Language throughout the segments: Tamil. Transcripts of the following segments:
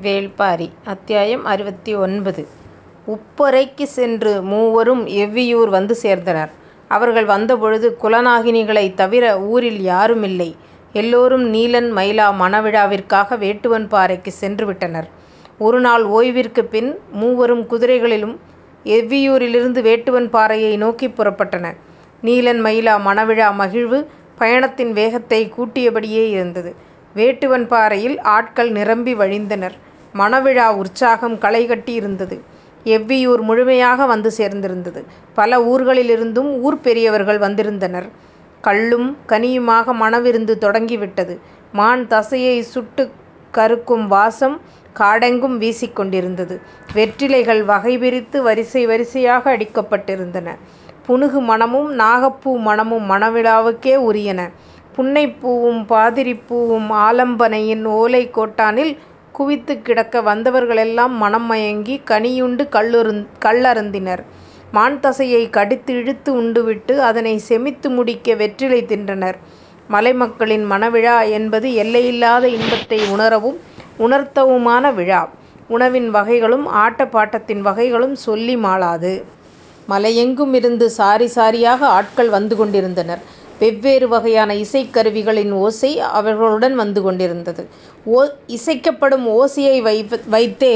வேள்பாரி அத்தியாயம் அறுபத்தி ஒன்பது உப்பரைக்கு சென்று மூவரும் எவ்வியூர் வந்து சேர்ந்தனர். அவர்கள் வந்தபொழுது குலநாகினிகளைத் தவிர ஊரில் யாருமில்லை. எல்லோரும் நீலன் மயிலா மணவிழாவிற்காக வேட்டுவன் பாறைக்கு சென்று விட்டனர். ஒரு நாள் ஓய்விற்குப் பின் மூவரும் குதிரைகளிலும் எவ்வியூரிலிருந்து வேட்டுவன் பாறையை நோக்கிப் புறப்பட்டனர். நீலன் மயிலா மணவிழா மகிழ்வு பயணத்தின் வேகத்தைக் கூட்டியபடியே இருந்தது. வேட்டுவன் பாறையில் ஆட்கள் நிரம்பி வழிந்தனர். மணவிழா உற்சாகம் களைகட்டியிருந்தது. எவ்வியூர் முழுமையாக வந்து சேர்ந்திருந்தது. பல ஊர்களிலிருந்தும் ஊர்ப் பெரியவர்கள் வந்திருந்தனர். கள்ளும் கனியுமாக மணவிருந்து தொடங்கிவிட்டது. மான் தசையை சுட்டுக் கறுக்கும் வாசம் காடெங்கும் வீசிக் கொண்டிருந்தது. வெற்றிலைகள் வகை பிரித்து வரிசை வரிசையாக அடுக்கப்பட்டிருந்தன. புனுகு மணமும் நாகப்பூ மணமும் மணவிழாவுக்கே உரியன. புன்னைப்பூவும் பாதிரிப்பூவும் பூவும் ஆலம்பனையின் ஓலைக் கோட்டானில் குவித்துக் கிடக்க வந்தவர்களெல்லாம் மனம் மயங்கி கனியுண்டு கள்ளருந்தினர். மான் தசையை கடித்து இழுத்து உண்டுவிட்டு அதனைச் செமித்து முடிக்க வெற்றிலை தின்றனர். மலைமக்களின் மணவிழா என்பது எல்லையில்லாத இன்பத்தை உணரவும் உணர்த்தவுமான விழா. உணவின் வகைகளும் ஆட்டப் பாட்டத்தின் வகைகளும் சொல்லி மாளாது. மலையெங்குமிருந்து சாரி சாரியாக ஆட்கள் வந்து கொண்டிருந்தனர். வெவ்வேறு வகையான இசைக்கருவிகளின் ஓசை அவர்களுடன் வந்து கொண்டிருந்தது. ஓ இசைக்கப்படும் ஓசையை வைத்தே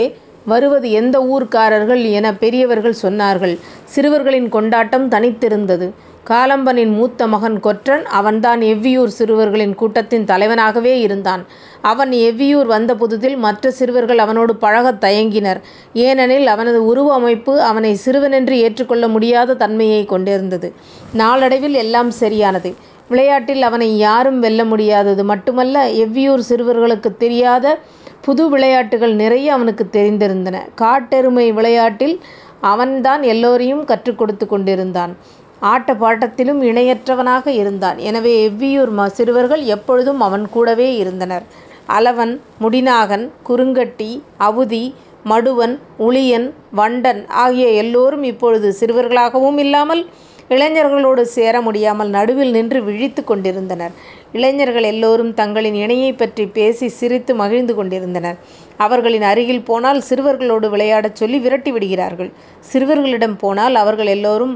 வருவது எந்த ஊர்க்காரர்கள் என பெரியவர்கள் சொன்னார்கள். சிறுவர்களின் கொண்டாட்டம் தனித்திருந்தது. காலம்பனின் மூத்த மகன் கொற்றன் அவன்தான் எவ்வியூர் சிறுவர்களின் கூட்டத்தின் தலைவனாகவே இருந்தான். அவன் எவ்வியூர் வந்த புதிதில் மற்ற சிறுவர்கள் அவனோடு பழகத் தயங்கினர். ஏனெனில் அவனது உருவ அமைப்பு அவனைச் சிறுவனென்று ஏற்றுக்கொள்ள முடியாத தன்மையைக் கொண்டிருந்தது. நாளடைவில் எல்லாம் சரியானது. விளையாட்டில் அவனை யாரும் வெல்ல முடியாதது மட்டுமல்ல எவ்வியூர் சிறுவர்களுக்குத் தெரியாத புது விளையாட்டுகள் நிறைய அவனுக்குத் தெரிந்திருந்தன. காட்டெருமை விளையாட்டில் அவன்தான் எல்லோரையும் கற்றுக் கொடுத்துக் கொண்டிருந்தான். ஆட்ட பாட்டத்திலும் இணையற்றவனாக இருந்தான். எனவே எவ்வியூர் சிறுவர்கள் எப்பொழுதும் அவன் கூடவே இருந்தனர். அலவன் முடிநாகன் குறுங்கட்டி அவுதி மடுவன் உளியன் வண்டன் ஆகிய எல்லோரும் இப்பொழுது சிறுவர்களாகவும் இல்லாமல் இளைஞர்களோடு சேர முடியாமல் நடுவில் நின்று விழித்துக் கொண்டிருந்தனர். இளைஞர்கள் எல்லோரும் தங்களின் இணையைப் பற்றிப் பேசிச் சிரித்து மகிழ்ந்து கொண்டிருந்தனர். அவர்களின் அருகில் போனால் சிறுவர்களோடு விளையாடச் சொல்லி விரட்டி விடுகிறார்கள். சிறுவர்களிடம் போனால் அவர்கள் எல்லோரும்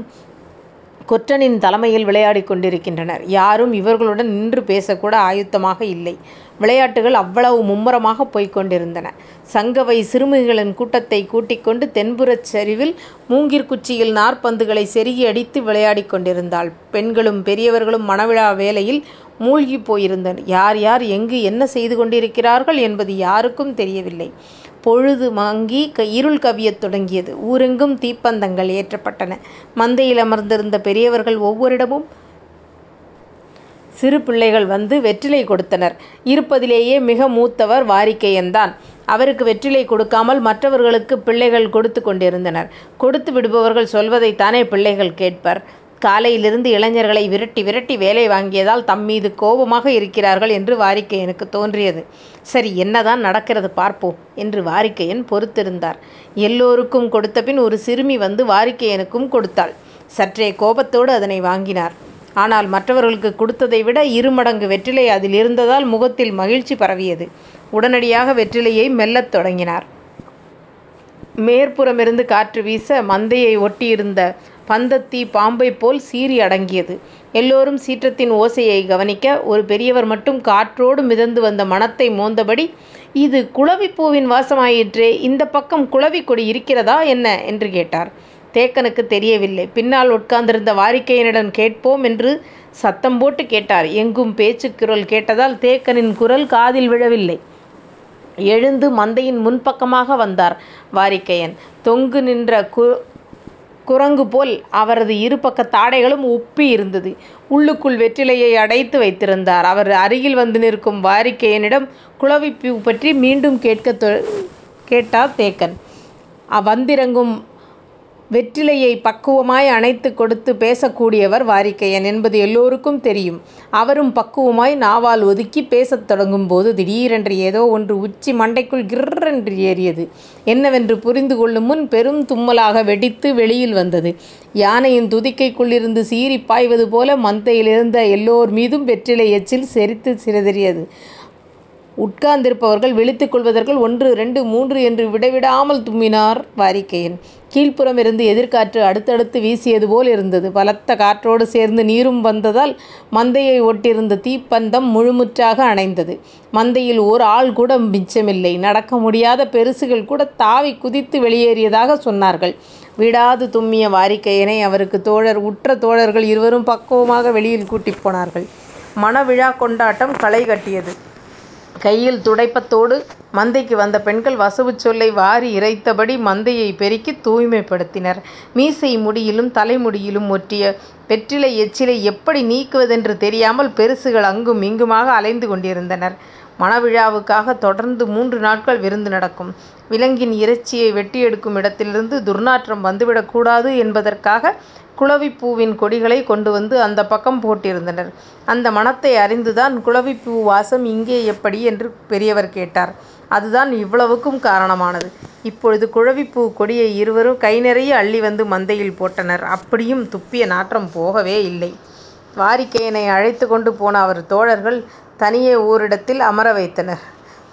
கொற்றனின் தலைமையில் விளையாடிக் கொண்டிருக்கின்றனர். யாரும் இவர்களுடன் நின்று பேசக்கூட ஆயத்தமாக இல்லை. விளையாட்டுகள் அவ்வளவு மும்முரமாகப் போய்க் கொண்டிருந்தன. சங்கவை சிறுமிகளின் கூட்டத்தைக் கூட்டிக் கொண்டு தென்புறச் சரிவில் மூங்கிற் குச்சியில் செருகி அடித்து விளையாடிக் கொண்டிருந்தாள். பெண்களும் பெரியவர்களும் மணவிழா வேலையில் மூழ்கிப் போயிருந்தனர். யார் யார் எங்கு என்ன செய்து கொண்டிருக்கிறார்கள் என்பது யாருக்கும் தெரியவில்லை. பொழுது மங்கி இருள் கவியத் தொடங்கியது. ஊரெங்கும் தீப்பந்தங்கள் ஏற்றப்பட்டன. மந்தையில் அமர்ந்திருந்த பெரியவர்கள் ஒவ்வொருடமும் சிறு பிள்ளைகள் வந்து வெற்றிலை கொடுத்தனர். இருப்பதிலேயே மிக மூத்தவர் வாரிக்கையன்தான். அவருக்கு வெற்றிலை கொடுக்காமல் மற்றவர்களுக்கு பிள்ளைகள் கொடுத்து கொண்டிருந்தனர். கொடுத்து விடுபவர்கள் சொல்வதைத்தானே பிள்ளைகள் கேட்பர். காலையிலிருந்து இளைஞர்களை விரட்டி விரட்டி வேலை வாங்கியதால் தம்மீது கோபமாக இருக்கிறார்கள் என்று வாரிக்கையனுக்கு தோன்றியது. சரி என்னதான் நடக்கிறது பார்ப்போம் என்று வாரிக்கையன் பொறுத்திருந்தார். எல்லோருக்கும் கொடுத்தபின் ஒரு சிறுமி வந்து வாரிக்கையனுக்கும் கொடுத்தாள். சற்றே கோபத்தோடு அதனை வாங்கினார். ஆனால் மற்றவர்களுக்கு கொடுத்ததை விட இருமடங்கு வெற்றிலை அதில் இருந்ததால் முகத்தில் மகிழ்ச்சி பரவியது. உடனடியாக வெற்றிலையை மெல்லத் தொடங்கினார். மேற்புறமிருந்து காற்று வீச மந்தையை ஒட்டியிருந்த பந்தத்தீ பாம்பைப்போல் சீறி அடங்கியது. எல்லோரும் சீற்றத்தின் ஓசையைக் கவனிக்க, ஒரு பெரியவர் மட்டும் காற்றோடு மிதந்து வந்த மணத்தை மோந்தபடி இது குளவிப் பூவின் வாசமாயிற்றே இந்தப் பக்கம் குளவிக் கொடி இருக்கிறதா என்ன? என்று கேட்டார். தேக்கனுக்குத் தெரியவில்லை. பின்னால் உட்கார்ந்திருந்த வாரிக்கையனிடம் கேட்போம் என்று சத்தம் போட்டுக் கேட்டார். எங்கும் பேச்சுக் குரல் கேட்டதால் தேக்கனின் குரல் காதில் விழவில்லை. எழுந்து மந்தையின் முன்பக்கமாக வந்தார் வாரிக்கையன். தொங்கு நின்ற குரங்குபோல் அவரது இருபக்க தாடைகளும் உப்பியிருந்தது. உள்ளுக்குள் வெற்றிலையை அடைத்து வைத்திருந்தார். அவர் அருகில் வந்து நிற்கும் வாரிக்கையனிடம் குளவிப்பூ பற்றி மீண்டும் கேட்டார் தேக்கன். வந்திறங்கும் வெற்றிலையை பக்குவமாய் அணைத்துக் கொடுத்து பேசக்கூடியவர் வாரிக்கையன் என்பது எல்லோருக்கும் தெரியும். அவரும் பக்குவமாய் நாவால் ஒதுக்கி பேசத் தொடங்கும்போது திடீரென்று ஏதோ ஒன்று உச்சி மண்டைக்குள் கிர்ரென்று ஏறியது. என்னவென்று புரிந்து முன் பெரும் தும்மலாக வெடித்து வெளியில் வந்தது. யானையின் துதிக்கைக்குள்ளிருந்து சீறிப் பாய்வது போல மந்தையிலிருந்த எல்லோர் மீதும் வெற்றிலை எச்சில் செரித்து சிதறியது. உட்கார்ந்திருப்பவர்கள் விழித்துக் கொள்வதற்குள் ஒன்று ரெண்டு மூன்று என்று விடவிடாமல் தும்மினார் வாரிக்கையன். கீழ்ப்புறமிருந்து எதிர்க்காற்று அடுத்தடுத்து வீசியது போல் இருந்தது. பலத்த காற்றோடு சேர்ந்து நீரும் வந்ததால் மந்தையை ஒட்டியிருந்த தீப்பந்தம் முழுமுற்றாக அணைந்தது. மந்தையில் ஓர் ஆள் கூட மிச்சமில்லை. நடக்க முடியாத பெருசுகள் கூட தாவிக் குதித்து வெளியேறியதாகச் சொன்னார்கள். விடாது தும்மிய வாரிக்கையனை அவருக்குத் தோழர் உற்ற தோழர்கள் இருவரும் பக்குவமாக வெளியில் கூட்டிப் போனார்கள். மணவிழாக் கொண்டாட்டம் களை கட்டியது. கையில் துடைப்பத்தோடு மந்தைக்கு வந்த பெண்கள் வசவுச் சொல்லை வாரி இறைத்தபடி மந்தையைப் பெருக்கித் தூய்மைப்படுத்தினர். மீசை முடியிலும் தலைமுடியிலும் ஒட்டிய வெற்றிலை எச்சிலை எப்படி நீக்குவதென்று தெரியாமல் பெருசுகள் அங்கும் இங்குமாக அலைந்து கொண்டிருந்தனர். மனவிழாவுக்காக தொடர்ந்து மூன்று நாட்கள் விருந்து நடக்கும். விலங்கின் இறைச்சியை வெட்டியெடுக்கும் இடத்திலிருந்து துர்நாற்றம் வந்துவிடக் கூடாது என்பதற்காக குளவிப்பூவின் கொடிகளைக் கொண்டு வந்து அந்தப் பக்கம் போட்டிருந்தனர். அந்த மணத்தை அறிந்துதான் குளவிப்பூ வாசம் இங்கே எப்படி? என்று பெரியவர் கேட்டார். அதுதான் இவ்வளவுக்கும் காரணமானது. இப்பொழுது குழவிப்பூ கொடியை இருவரும் கைநிறைய அள்ளி வந்து மந்தையில் போட்டனர். அப்படியும் துப்பிய நாற்றம் போகவே இல்லை. வாரிக்கையனை அழைத்துக்கொண்டு போன அவர் தோழர்கள் தனியே ஓரிடத்தில் அமர வைத்தனர்.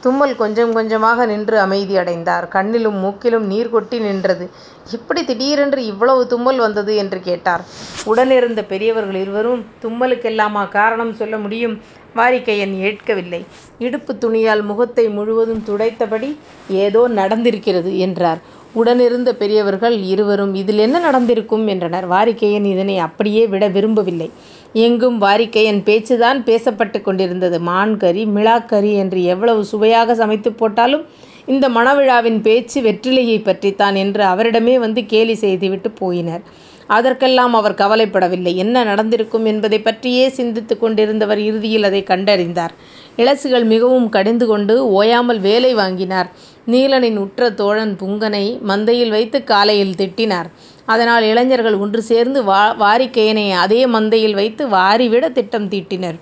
தும்மல் கொஞ்சம் கொஞ்சமாக நின்று அமைதியடைந்தார் கண்ணிலும் மூக்கிலும் நீர் கொட்டி நின்றது. எப்படி திடீரென்று இவ்வளவு தும்மல் வந்தது? என்று கேட்டார். உடனிருந்த பெரியவர்கள் இருவரும் தும்மலுக்கெல்லாமா காரணம் சொல்ல முடியும்? வாரிக்கையன் ஏற்கவில்லை. இடுப்புத் துணியால் முகத்தை முழுவதும் துடைத்தபடி ஏதோ நடந்திருக்கிறது என்றார். உடனிருந்த பெரியவர்கள் இருவரும் இதில் என்ன நடந்திருக்கும்? என்றனர். வாரிக்கையன் இதனை அப்படியே விட விரும்பவில்லை. எங்கும் வாரிக்கையன் பேச்சுதான் பேசப்பட்டுக் கொண்டிருந்தது. மான் கறி என்று எவ்வளவு சுவையாக சமைத்துப் போட்டாலும் இந்த மணவிழாவின் பேச்சு வெற்றிலையைப் பற்றித்தான் என்று அவரிடமே வந்து கேலி செய்துவிட்டுப் போயினர். அதற்கெல்லாம் அவர் கவலைப்படவில்லை. என்ன நடந்திருக்கும் என்பதைப் பற்றியே சிந்தித்துக் கொண்டிருந்தவர் இறுதியில் அதைக் கண்டறிந்தார். இளசுகள் மிகவும் கடிந்து கொண்டு ஓயாமல் வேலை வாங்கினார். நீலனின் உற்ற தோழன் புங்கனை மந்தையில் வைத்துக் காலையில் திட்டினார். அதனால் இளைஞர்கள் ஒன்று சேர்ந்து வாரிக்கையனை அதே மந்தையில் வைத்து வாரிவிட திட்டம் தீட்டினர்.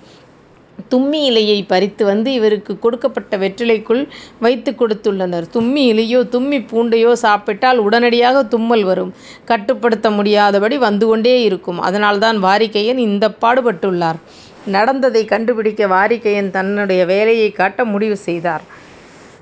தும்மி இலையைப் பறித்து வந்து இவருக்குக் கொடுக்கப்பட்ட வெற்றிலைக்குள் வைத்துக் கொடுத்துள்ளனர். தும்மி இலையோ தும்மிப் பூண்டையோ சாப்பிட்டால் உடனடியாக தும்மல் வரும். கட்டுப்படுத்த முடியாதபடி வந்து கொண்டே இருக்கும். அதனால்தான் வாரிக்கையன் இந்தப் பாடுபட்டுள்ளார். நடந்ததைக் கண்டுபிடிக்க வாரிக்கையன் தன்னுடைய வேலையைக் காட்ட முடிவு செய்தார்.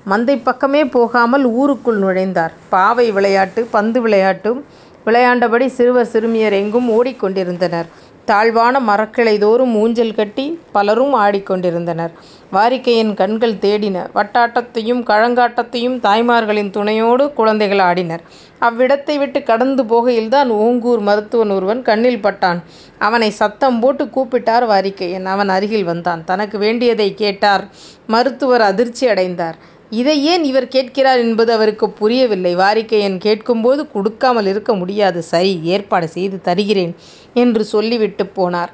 மந்தைப் பக்கமே போகாமல் ஊருக்குள் நுழைந்தார். பாவை விளையாட்டு பந்து விளையாட்டும் விளையாண்டபடி சிறுவர் சிறுமியர் எங்கும் ஓடிக்கொண்டிருந்தனர் தாழ்வான தாழ்வான மரக்கிளைதோறும் ஊஞ்சல் கட்டி பலரும் ஆடிக்கொண்டிருந்தனர் வாரிக்கையின் கண்கள் தேடின. வட்டாட்டத்தையும் கழங்காட்டத்தையும் தாய்மார்களின் துணையோடு குழந்தைகள் ஆடினர். அவ்விடத்தை விட்டுக் கடந்து போகையில்தான் ஓங்கூர் மருத்துவன் ஒருவன் கண்ணில் பட்டான். அவனை சத்தம் போட்டுக் கூப்பிட்டார் வாரிக்கையன். அவன் அருகில் வந்தான். தனக்கு வேண்டியதைக் கேட்டார். மருத்துவர் அதிர்ச்சி அடைந்தார். இதை ஏன் இவர் கேட்கிறார் என்பது அவருக்கு புரியவில்லை. வாரிக்கையன் கேட்கும்போது கொடுக்காமல் இருக்க முடியாது. சரி ஏற்பாடு செய்து தருகிறேன் என்று சொல்லிவிட்டுப் போனார்.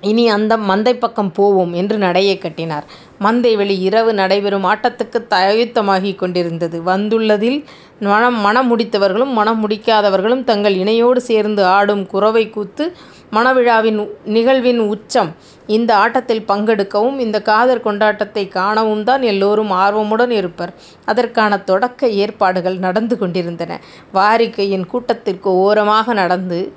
இனி அந்த மந்தை பக்கம் போவோம் என்று நடையை கட்டினார். மந்தை வெளி இரவு நடைபெறும் ஆட்டத்துக்கு ஆயத்தமாகிக் கொண்டிருந்தது. வந்துள்ளதில் மனம் மனம் முடித்தவர்களும் மனம் முடிக்காதவர்களும் தங்கள் இணையோடு சேர்ந்து ஆடும் குறவை கூத்து மணவிழாவின் நிகழ்வின் உச்சம். இந்த ஆட்டத்தில் பங்கெடுக்கவும் இந்தக் கொண்டாட்டத்தை காணவும் காணவும்தான் எல்லோரும் ஆர்வமுடன் இருப்பர். அதற்கான தொடக்க ஏற்பாடுகள் நடந்து கொண்டிருந்தன. வாரிக்கையின் கூட்டத்திற்கு ஓரமாக நடந்து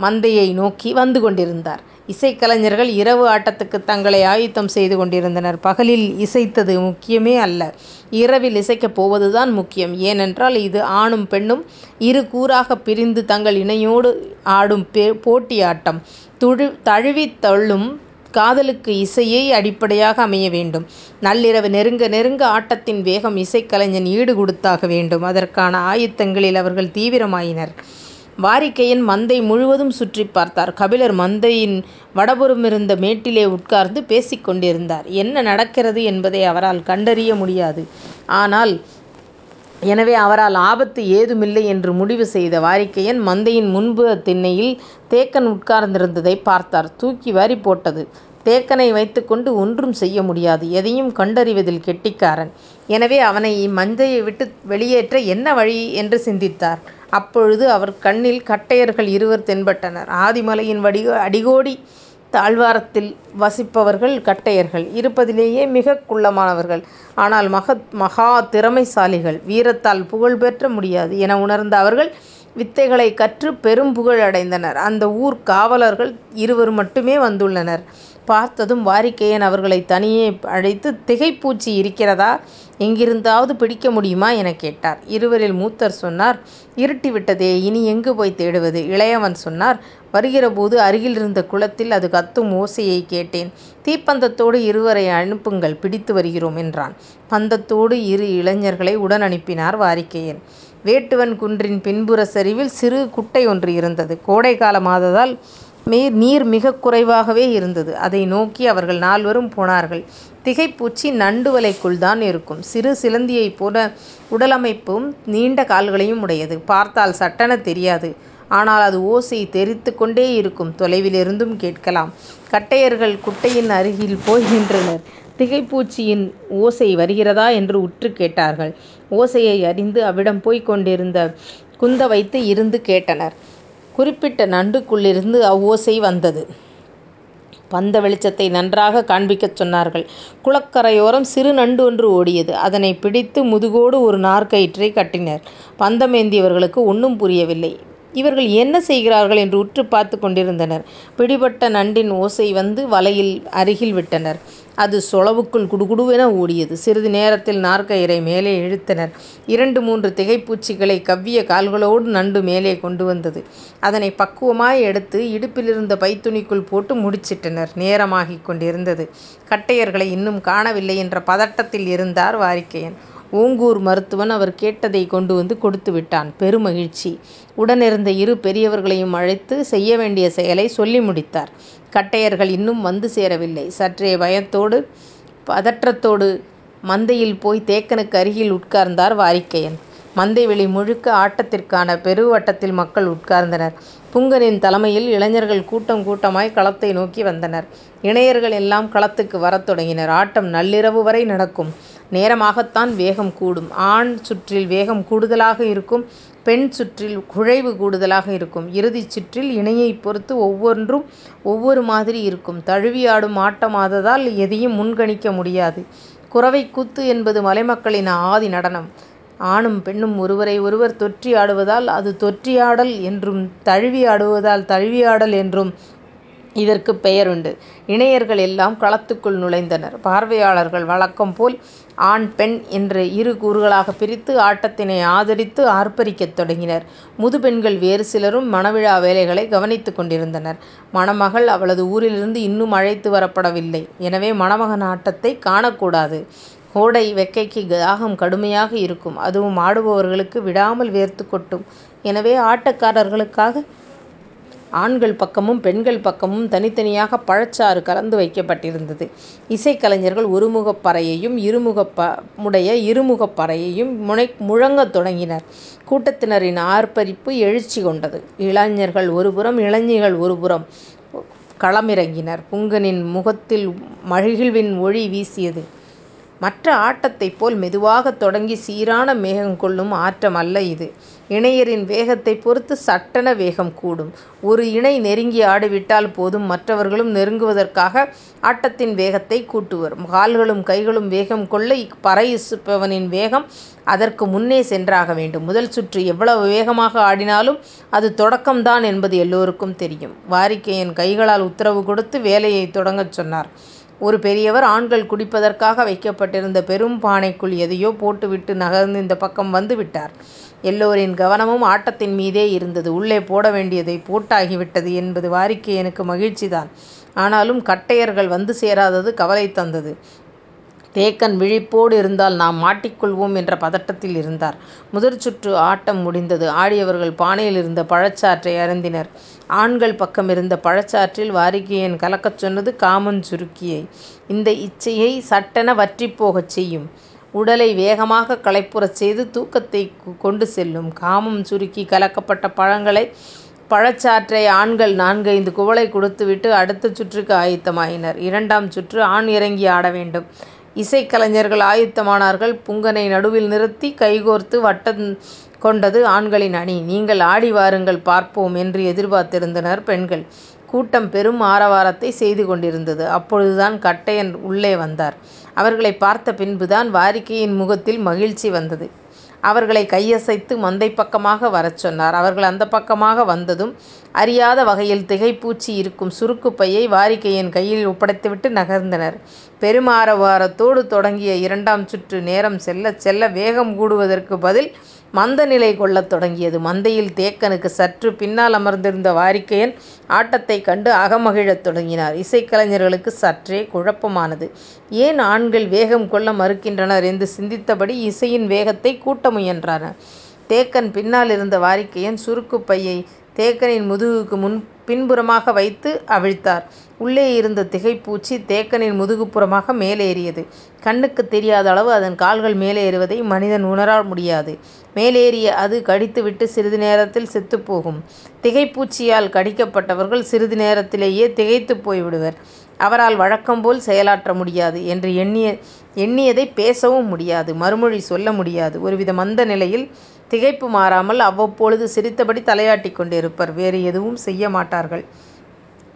மந்தையை நோக்கி வந்து கொண்டிருந்தார். இசைக்கலைஞர்கள் இரவு ஆட்டத்துக்கு தங்களை ஆயத்தம் செய்து கொண்டிருந்தனர். பகலில் இசைத்தது முக்கியமே அல்ல. இரவில் இசைக்கப் போவதுதான் முக்கியம். ஏனென்றால் இது ஆணும் பெண்ணும் இரு கூறாகப் பிரிந்து தங்கள் இணையோடு ஆடும் போட்டி ஆட்டம். துழு தழுவித் தள்ளும் காதலுக்கு இசையே அடிப்படையாக அமைய வேண்டும். நள்ளிரவு நெருங்க நெருங்க ஆட்டத்தின் வேகம் இசைக்கலைஞன் ஈடு கொடுத்தாக வேண்டும். அதற்கான ஆயத்தங்களில் அவர்கள் தீவிரமாயினர். வாரிக்கையன் மந்தை முழுவதும் சுற்றிப் பார்த்தார். கபிலர் மந்தையின் வடபுறமிருந்த மேட்டிலே உட்கார்ந்து பேசிக் கொண்டிருந்தார். என்ன நடக்கிறது என்பதை அவரால் கண்டறிய முடியாது. ஆனால் எனவே அவரால் ஆபத்து ஏதுமில்லை என்று முடிவு செய்த வாரிக்கையன் மந்தையின் முன்புறத் திண்ணையில் தேக்கன் உட்கார்ந்திருந்ததைப் பார்த்தார். தூக்கி வாரி போட்டது. தேக்கனை வைத்துக்கொண்டு ஒன்றும் செய்ய முடியாது. எதையும் கண்டறிவதில் கெட்டிக்காரன். எனவே அவனை இம்மந்தையை விட்டு வெளியேற்ற என்ன வழி? என்று சிந்தித்தார். அப்பொழுது அவர் கண்ணில் கட்டையர்கள் இருவர் தென்பட்டனர். ஆதிமலையின் அடிக்கோடி தாழ்வாரத்தில் வசிப்பவர்கள் கட்டையர்கள். இருப்பதிலேயே மிகக் குள்ளமானவர்கள். ஆனால் மகத் மகா திறமைசாலிகள். வீரத்தால் புகழ் பெற்ற முடியாது என உணர்ந்த அவர்கள் வித்தைகளை கற்று பெரும் புகழ் அடைந்தனர். அந்த ஊர்க் காவலர்கள் இருவர் மட்டுமே வந்துள்ளனர். பார்த்ததும் வாரிக்கையன் அவர்களை தனியே அழைத்து திகைப்பூச்சி இருக்கிறதா? எங்கிருந்தாவது பிடிக்க முடியுமா? என கேட்டார். இருவரில் மூத்தர் சொன்னார் இருட்டி விட்டதே இனி எங்கு போய் தேடுவது? இளையவன் சொன்னார் வருகிறபோது அருகிலிருந்த குளத்தில் அது கத்தும் ஓசையை கேட்டேன். தீப்பந்தத்தோடு இருவரை அனுப்புங்கள் பிடித்து வருகிறோம் என்றான். பந்தத்தோடு இரு இளைஞர்களை உடன் அனுப்பினார் வாரிக்கையன். வேட்டுவன் குன்றின் பின்புற சரிவில் சிறு குட்டை ஒன்று இருந்தது. கோடை காலமாததால் நீர் மிக குறைவாகவே இருந்தது. அதை நோக்கி அவர்கள் நால்வரும் போனார்கள். திகைப்பூச்சி நண்டு வலைக்குள் தான் இருக்கும். சிறு சிலந்தியைப் போல உடலமைப்பும் நீண்ட கால்களையும் உடையது. பார்த்தால் சட்டென தெரியாது. ஆனால் அது ஓசை தெரித்து கொண்டே இருக்கும். தொலைவிலிருந்தும் கேட்கலாம். கட்டையர்கள் குட்டையின் அருகில் போய் நின்றனர் திகைப்பூச்சியின் ஓசை வருகிறதா என்று உற்று கேட்டார்கள். ஓசையை அறிந்து அவ்விடம் போய்க் கொண்டிருந்த குந்த வைத்து இருந்து கேட்டனர். குறிப்பிட்ட நண்டுக்குள்ளிருந்து அவ்வோசை வந்தது. பந்த வெளிச்சத்தை நன்றாக காண்பிக்கச் சொன்னார்கள். குளக்கரையோரம் சிறு நண்டு ஒன்று ஓடியது. அதனை பிடித்து முதுகோடு ஒரு நார்க்கயிற்றை கட்டினர். பந்தமேந்தியவர்களுக்கு ஒன்றும் புரியவில்லை. இவர்கள் என்ன செய்கிறார்கள் என்று உற்று பார்த்து கொண்டிருந்தனர். பிடிபட்ட நண்டின் ஓசை வந்து வலையில் அருகில் விட்டனர். அது சொளவுக்குள் குடுகுடுவென ஓடியது. சிறிது நேரத்தில் நாற்கயிறை மேலே இழுத்தனர். இரண்டு மூன்று திகைப்பூச்சிகளை கவ்விய கால்களோடு நண்டு மேலே கொண்டு வந்தது. அதனை பக்குவமாய் எடுத்து இடுப்பிலிருந்த பைத்துணிக்குள் போட்டு முடிச்சிட்டனர். நேரமாகிக் கொண்டிருந்தது. கட்டையர்களை இன்னும் காணவில்லை என்ற பதட்டத்தில் இருந்தார் வாரிக்கையன். ஓங்கூர் மருத்துவன் அவர் கேட்டதை கொண்டு வந்து கொடுத்து விட்டான். பெருமகிழ்ச்சி. உடனிருந்த இரு பெரியவர்களையும் அழைத்து செய்ய வேண்டிய செயலை சொல்லி முடித்தார். கட்டையர்கள் இன்னும் வந்து சேரவில்லை. சற்றே பயத்தோடு பதற்றத்தோடு மந்தையில் போய் தேக்கனுக்கு அருகில் உட்கார்ந்தார் வாரிக்கையன். மந்தை வெளி முழுக்க ஆட்டத்திற்கான பெருவட்டத்தில் மக்கள் உட்கார்ந்தனர். புங்கனின் தலைமையில் இளைஞர்கள் கூட்டம் கூட்டமாய் களத்தை நோக்கி வந்தனர். இணையர்கள் எல்லாம் களத்துக்கு வரத் தொடங்கினர். ஆட்டம் நள்ளிரவு வரை நடக்கும். நேரமாகத்தான் வேகம் கூடும். ஆண் சுற்றில் வேகம் கூடுதலாக இருக்கும் பெண் சுற்றில் குழைவு கூடுதலாக இருக்கும். இறுதிச் சுற்றில் இணையை பொறுத்து ஒவ்வொன்றும் ஒவ்வொரு மாதிரி இருக்கும். தழுவி ஆடும் ஆட்டமாததால் எதையும் முன்கணிக்க முடியாது. குறவை கூத்து என்பது மலைமக்களின் ஆதி நடனம். ஆணும் பெண்ணும் ஒருவரை ஒருவர் தொற்றி ஆடுவதால் அது தொற்றியாடல் என்றும் தழுவி ஆடுவதால் தழுவியாடல் என்றும் இதற்கு பெயருண்டு. இணையர்கள் எல்லாம் களத்துக்குள் நுழைந்தனர். பார்வையாளர்கள் வழக்கம் போல் ஆண் பெண் என்று இரு கூறுகளாக பிரித்து ஆட்டத்தினை ஆதரித்து ஆர்ப்பரிக்கத் தொடங்கினர். முதுபெண்கள் வேறு சிலரும் மணவிழா வேலைகளை கவனித்துக் கொண்டிருந்தனர். மணமகள் அவளது ஊரிலிருந்து இன்னும் அழைத்து வரப்படவில்லை. எனவே மணமகன் ஆட்டத்தை காணக்கூடாது. கோடை வெக்கைக்கு தாகம் கடுமையாக இருக்கும். அதுவும் ஆடுபவர்களுக்கு விடாமல் வேர்த்து கொட்டும். எனவே ஆட்டக்காரர்களுக்காக ஆண்கள் பக்கமும் பெண்கள் பக்கமும் தனித்தனியாக பழச்சாறு கலந்து வைக்கப்பட்டிருந்தது. இசைக்கலைஞர்கள் ஒருமுகப் பறையையும் இருமுகப் உடைய இருமுகப் பறையையும் முனை முழங்கத் தொடங்கினர். கூட்டத்தினரின் ஆர்ப்பரிப்பு எழுச்சி கொண்டது. இளைஞர்கள் ஒருபுறம் இளைஞிகள் ஒருபுறம் களமிறங்கினர். புங்கனின் முகத்தில் மகிழ்வின் ஒளி வீசியது. மற்ற ஆட்டத்தைப் போல் மெதுவாகத் தொடங்கி சீரான மேகம் கொள்ளும் ஆட்டம் அல்ல இது. இணையரின் வேகத்தை பொறுத்து சட்டென வேகம் கூடும். ஒரு இணை நெருங்கி ஆடிவிட்டால் போதும் மற்றவர்களும் நெருங்குவதற்காக ஆட்டத்தின் வேகத்தை கூட்டுவர். கால்களும் கைகளும் வேகம் கொள்ள பறை வேகம் அதற்கு முன்னே சென்றாக வேண்டும். முதல் சுற்று எவ்வளவு வேகமாக ஆடினாலும் அது தொடக்கம்தான் என்பது எல்லோருக்கும் தெரியும். வாரிக்கையன் கைகளால் உத்தரவு கொடுத்து வேலையை தொடங்கச் சொன்னார். ஒரு பெரியவர் ஆண்கள் குடிப்பதற்காக வைக்கப்பட்டிருந்த பெரும் பானைக்குள் எதையோ போட்டுவிட்டு நகர்ந்து இந்த பக்கம் வந்து விட்டார். எல்லோரின் கவனமும் ஆட்டத்தின் மீதே இருந்தது. உள்ளே போட வேண்டியதை போட்டாகிவிட்டது என்பது வாரிக்கையனுக்கு மகிழ்ச்சிதான். ஆனாலும் கட்டையர்கள் வந்து சேராதது கவலை தந்தது. தேக்கன் விழிப்போடு இருந்தால் நாம் மாட்டிக்கொள்வோம் என்ற பதட்டத்தில் இருந்தார். முதற் சுற்று ஆட்டம் முடிந்தது. ஆடியவர்கள் பானையில் இருந்த பழச்சாற்றை அருந்தினர். ஆண்கள் பக்கம் இருந்த பழச்சாற்றில் வாரிகையன் கலக்கச் சொன்னது காமன் சுருக்கியை. இந்த இச்சையை சட்டென வற்றி போகச் செய்யும். உடலை வேகமாக களைப்புறச் செய்து தூக்கத்தை கொண்டு செல்லும். காமம் சுருக்கி கலக்கப்பட்ட பழங்களை பழச்சாற்றை ஆண்கள் நான்கைந்து குவளை கொடுத்துவிட்டு அடுத்த சுற்றுக்கு ஆயத்தமாயினர். இரண்டாம் சுற்று ஆண் இறங்கி ஆட வேண்டும். இசைக்கலைஞர்கள் ஆயுத்தமானார்கள். புங்கனை நடுவில் நிறுத்தி கைகோர்த்து வட்டம் கொண்டது ஆண்களின் அணி. நீங்கள் ஆடி வாருங்கள் பார்ப்போம் என்று எதிர்பார்த்திருந்தனர் பெண்கள். கூட்டம் பெரும் ஆரவாரத்தை செய்து கொண்டிருந்தது. அப்பொழுதுதான் கட்டையன் உள்ளே வந்தார். அவர்களை பார்த்த பின்புதான் வாரிக்கையின் முகத்தில் மகிழ்ச்சி வந்தது. அவர்களை கையசைத்து மந்தை பக்கமாக வரச் சொன்னார். அவர்கள் அந்தப் பக்கமாக வந்ததும் அறியாத வகையில் திகைப்பூச்சி இருக்கும் சுருக்குப் பையை வாரிகையன் கையில் ஒப்படைத்துவிட்டு நகர்ந்தனர். பெருமாறவாரத்தோடு தொடங்கிய இரண்டாம் சுற்று நேரம் செல்லச் செல்ல வேகம் கூடுவதற்குப் பதில் மந்தநிலை கொள்ளத் தொடங்கியது. மந்தையில் தேக்கனுக்கு சற்று பின்னால் அமர்ந்திருந்த வாரிக்கையன் ஆட்டத்தைக் கண்டு அகமகிழத் தொடங்கினார். இசைக்கலைஞர்களுக்கு சற்றே குழப்பமானது. ஏன் ஆண்கள் வேகம் கொள்ள மறுக்கின்றனர் என்று சிந்தித்தபடி இசையின் வேகத்தைக் கூட்ட முயன்றனர். தேக்கன் பின்னாலிருந்த வாரிகையன் சுருக்குப் பையை தேக்கனின் முதுகுக்கு முன் பின்புறமாக வைத்து அவிழ்த்தார். உள்ளே இருந்த திகைப்பூச்சி தேக்கனின் முதுகுப்புறமாக மேலேறியது. கண்ணுக்குத் தெரியாத அளவு அதன் கால்கள் மேலேறுவதை மனிதன் உணர முடியாது. மேலேறிய அது கடித்துவிட்டுச் சிறிது நேரத்தில் செத்துப்போகும். திகைப்பூச்சியால் கடிக்கப்பட்டவர்கள் சிறிது நேரத்திலேயே திகைத்துப் போய்விடுவர். அவரால் வழக்கம்போல் செயலாற்ற முடியாது. என்று எண்ணியதைப் பேசவும் முடியாது. மறுமொழி சொல்ல முடியாது. ஒருவித மந்த நிலையில் திகைப்பு மாறாமல் அவ்வப்பொழுது சிரித்தபடி தலையாட்டிக் கொண்டிருப்பர். வேறு எதுவும் செய்ய மாட்டார்கள்.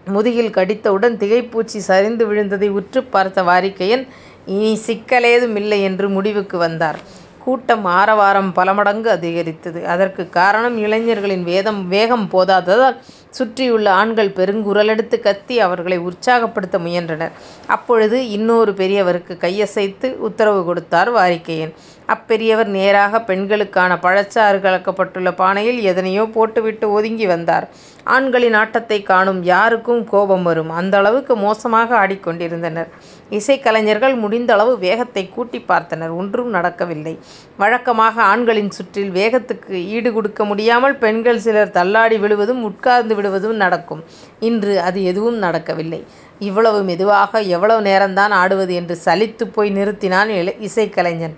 முதுகில் கடித்தவுடன் திகைப்பூச்சி சரிந்து விழுந்ததை உற்றுப் பார்த்த வாரிக்கையன் இனி சிக்கலேதுமில்லை என்று முடிவுக்கு வந்தார். கூட்டம் ஆரவாரம் பலமடங்கு அதிகரித்தது. அதற்குக் காரணம் இளைஞர்களின் வேகம் போதாததால் சுற்றியுள்ள ஆண்கள் பெருங்குரலெடுத்து கத்தி அவர்களை உற்சாகப்படுத்த முயன்றனர். அப்பொழுது இன்னொரு பெரியவருக்கு கையசைத்து உத்தரவு கொடுத்தார் வாரிக்கையன் அப்பெரியவர் நேராகப் பெண்களுக்கான பழச்சாறு கலக்கப்பட்டுள்ள பானையில் எதனையோ போட்டுவிட்டு ஒதுங்கி வந்தார். ஆண்களின் ஆட்டத்தைக் காணும் யாருக்கும் கோபம் வரும். அந்த அளவுக்கு மோசமாக ஆடிக்கொண்டிருந்தனர். இசைக்கலைஞர்கள் முடிந்தளவு வேகத்தைக் கூட்டிப் பார்த்தனர். ஒன்றும் நடக்கவில்லை. வழக்கமாக ஆண்களின் சுற்றில் வேகத்துக்கு ஈடுகொடுக்க முடியாமல் பெண்கள் சிலர் தள்ளாடி விழுவதும் உட்கார்ந்து விடுவதும் நடக்கும். இன்று அது எதுவும் நடக்கவில்லை. இவ்வளவு மெதுவாக எவ்வளவு நேரந்தான் ஆடுவது என்று சலித்துப் போய் நிறுத்தினான் இசைக்கலைஞன்.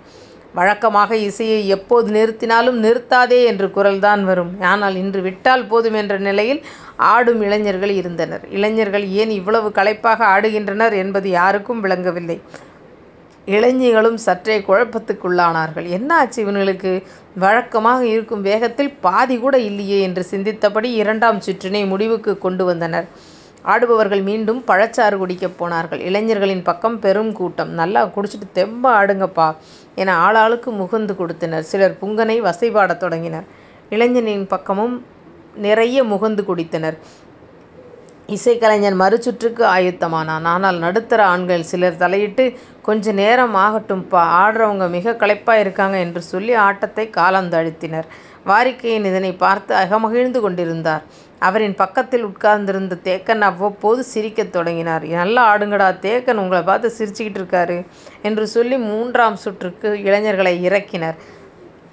வழக்கமாக இசையை எப்போது நிறுத்தினாலும் நிறுத்தாதே என்ற குரல்தான் வரும். ஆனால் இன்று விட்டால் போதும் என்ற நிலையில் ஆடும் இளைஞர்கள் இருந்தனர். இளைஞர்கள் ஏன் இவ்வளவு களைப்பாக ஆடுகின்றனர் என்பது யாருக்கும் விளங்கவில்லை. இளைஞர்களும் சற்றே குழப்பத்துக்குள்ளானார்கள். என்ன ஆச்சு இவனுங்களுக்கு? வழக்கமாக இருக்கும் வேகத்தில் பாதி கூட இல்லையே என்று சிந்தித்தபடி இரண்டாம் சுற்றினை முடிவுக்கு கொண்டு வந்தனர். ஆடுபவர்கள் மீண்டும் பழச்சாறு குடிக்கப் போனார்கள். இளைஞர்களின் பக்கம் பெரும் கூட்டம். நல்லா குடிச்சிட்டு தெம்பா ஆடுங்கப்பா என ஆளாளுக்கு முகந்து கொடுத்தனர். சிலர் புங்கனை வசைபாடத் தொடங்கினர். இளைஞனின் பக்கமும் நிறைய முகந்து குடித்தனர். இசைக்கலைஞன் மறுசுற்றுக்கு ஆயத்தமானான். ஆனால் நடுத்தர ஆண்கள் சிலர் தலையிட்டு கொஞ்ச நேரம் ஆகட்டும்பா ஆடுறவங்க மிக களைப்பா இருக்காங்க என்று சொல்லி ஆட்டத்தை காலந்தாழ்த்தினர். வாரிக்கையின் இதனைப் பார்த்து அகமகிழ்ந்து கொண்டிருந்தார். அவரின் பக்கத்தில் உட்கார்ந்திருந்த தேக்கன் அவ்வப்போது சிரிக்கத் தொடங்கினார். நல்லா ஆடுங்கடா தேக்கன் உங்களை பார்த்து சிரிச்சுக்கிட்டிருக்காரு என்று சொல்லி மூன்றாம் சுற்றுக்கு இளைஞர்களை இறக்கினர்.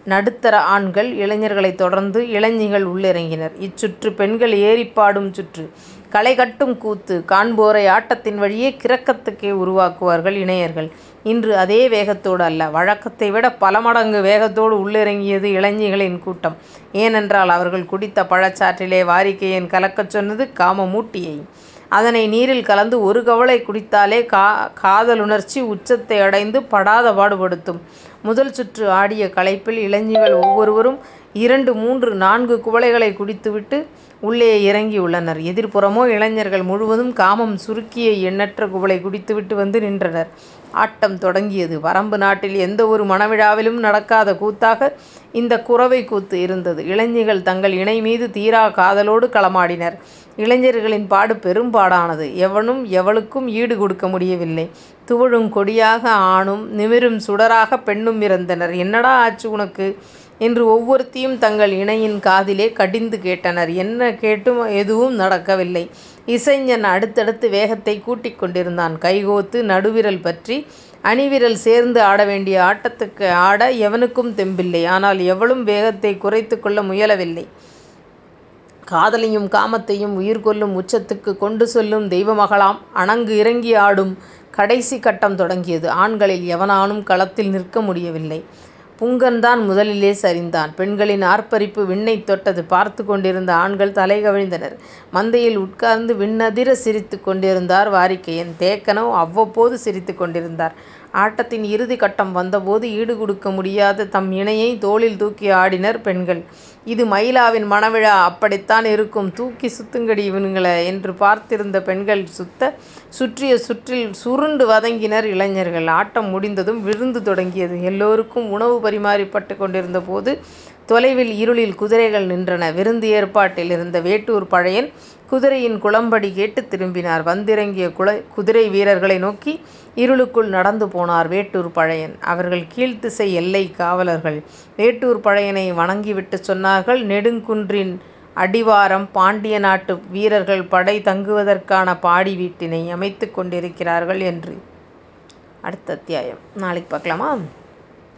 நடுத்தர ஆண்கள் இளைஞர்களைத் தொடர்ந்து இளைஞிகள் உள்ளிறங்கினர். இச்சுற்று பெண்கள் ஏறிப்பாடும் சுற்று. களைகட்டும் கூத்து. காண்போரை ஆட்டத்தின் வழியே கிரக்கத்துக்கே உருவாக்குவார்கள் இணையர்கள். இன்று அதே வேகத்தோடு அல்ல. பல மடங்கு வேகத்தோடு உள்ளிறங்கியது இளைஞர்களின் கூட்டம். ஏனென்றால் அவர்கள் குடித்த பழச்சாற்றிலே வாரிக்கையன் கலக்கச் சொன்னது காமமூட்டியை. அதனை நீரில் கலந்து ஒரு கவளை குடித்தாலே காதலுணர்ச்சி உச்சத்தை அடைந்து படாத பாடுபடுத்தும் முதல் சுற்று ஆடிய களைப்பில் இளைஞர்கள் ஒவ்வொருவரும் இரண்டு மூன்று நான்கு குவளைகளை குடித்துவிட்டு உள்ளே இறங்கியுள்ளனர். எதிர்ப்புறமோ இளைஞர்கள் முழுவதும் காமம் சுருக்கிய எண்ணற்ற குவளை குடித்துவிட்டு வந்து நின்றனர். ஆட்டம் தொடங்கியது. வரம்பு நாட்டில் எந்த ஒரு மணவிழாவிலும் நடக்காத கூத்தாக இந்தக் குரவைக் கூத்து இருந்தது. இளைஞிகள் தங்கள் இணை மீது தீராக் காதலோடு களமாடினர். இளைஞர்களின் பாடு பெரும்பாடானது. எவனும் எவளுக்கும் ஈடு கொடுக்க முடியவில்லை. துவழும் கொடியாக ஆணும் நிமிரும் சுடராகப் பெண்ணும் இறந்தனர் என்னடா ஆச்சு உனக்கு? என்று ஒவ்வொருத்தியும் தங்கள் இணையின் காதிலே கடிந்து கேட்டனர். என்ன கேட்டும் எதுவும் நடக்கவில்லை. இசைஞன் அடுத்தடுத்து வேகத்தைக் கூட்டிக் கொண்டிருந்தான். கைகோத்து நடுவிரல் பற்றி அணிவிரல் சேர்ந்து ஆடவேண்டிய ஆட்டத்துக்கு ஆட எவனுக்கும் தெம்பில்லை. ஆனால் எவளும் வேகத்தைக் குறைத்துக் கொள்ள முயலவில்லை. காதலையும் காமத்தையும் உயிர்கொல்லும் உச்சத்துக்குக் கொண்டு செல்லும் தெய்வமகளாம் அணங்கு இறங்கி ஆடும் கடைசி கட்டம் தொடங்கியது. ஆண்களில் எவனாலும் களத்தில் நிற்க முடியவில்லை. புங்கன்தான் முதலிலே சரிந்தான். பெண்களின் ஆர்ப்பரிப்பு விண்ணைத் தொட்டது. பார்த்துக் கொண்டிருந்த ஆண்கள் தலை கவிழ்ந்தனர். மந்தையில் உட்கார்ந்து விண்ணதிர சிரித்துக் கொண்டிருந்தார் வாரிக்கையன் தேக்கனோ அவ்வப்போது சிரித்துக் கொண்டிருந்தார். ஆட்டத்தின் இறுதி கட்டம் வந்தபோது ஈடுகொடுக்க முடியாத தம் இணையை தோளில் தூக்கி ஆடினர் பெண்கள். இது மயிலாவின் மணவிழா அப்படித்தான் இருக்கும் தூக்கி சுத்துங்கடி இவனுங்கள என்று பார்த்திருந்த பெண்கள் சுத்த, சுற்றிய சுற்றில் சுருண்டு வதங்கினர் இளைஞர்கள். ஆட்டம் முடிந்ததும் விருந்து தொடங்கியது. எல்லோருக்கும் உணவு பரிமாறப்பட்டுக் கொண்டிருந்த போது தொலைவில் இருளில் குதிரைகள் நின்றன. விருந்து ஏற்பாட்டில் இருந்த வேட்டூர் பழையன் குதிரையின் குளம்படி கேட்டுத் திரும்பினார். வந்திறங்கிய குதிரை வீரர்களை நோக்கி இருளுக்குள் நடந்து போனார் வேட்டூர் பழையன். அவர்கள் கீழ்த்திசை எல்லைக் காவலர்கள். வேட்டூர் பழையனை வணங்கிவிட்டுச் சொன்னார்கள் நெடுங்குன்றின் அடிவாரம் பாண்டிய நாட்டு வீரர்கள் படை தங்குவதற்கான பாடி வீட்டினை அமைத்துக் கொண்டிருக்கிறார்கள் என்று. அடுத்த அத்தியாயம் நாளைக்கு பார்க்கலாமா?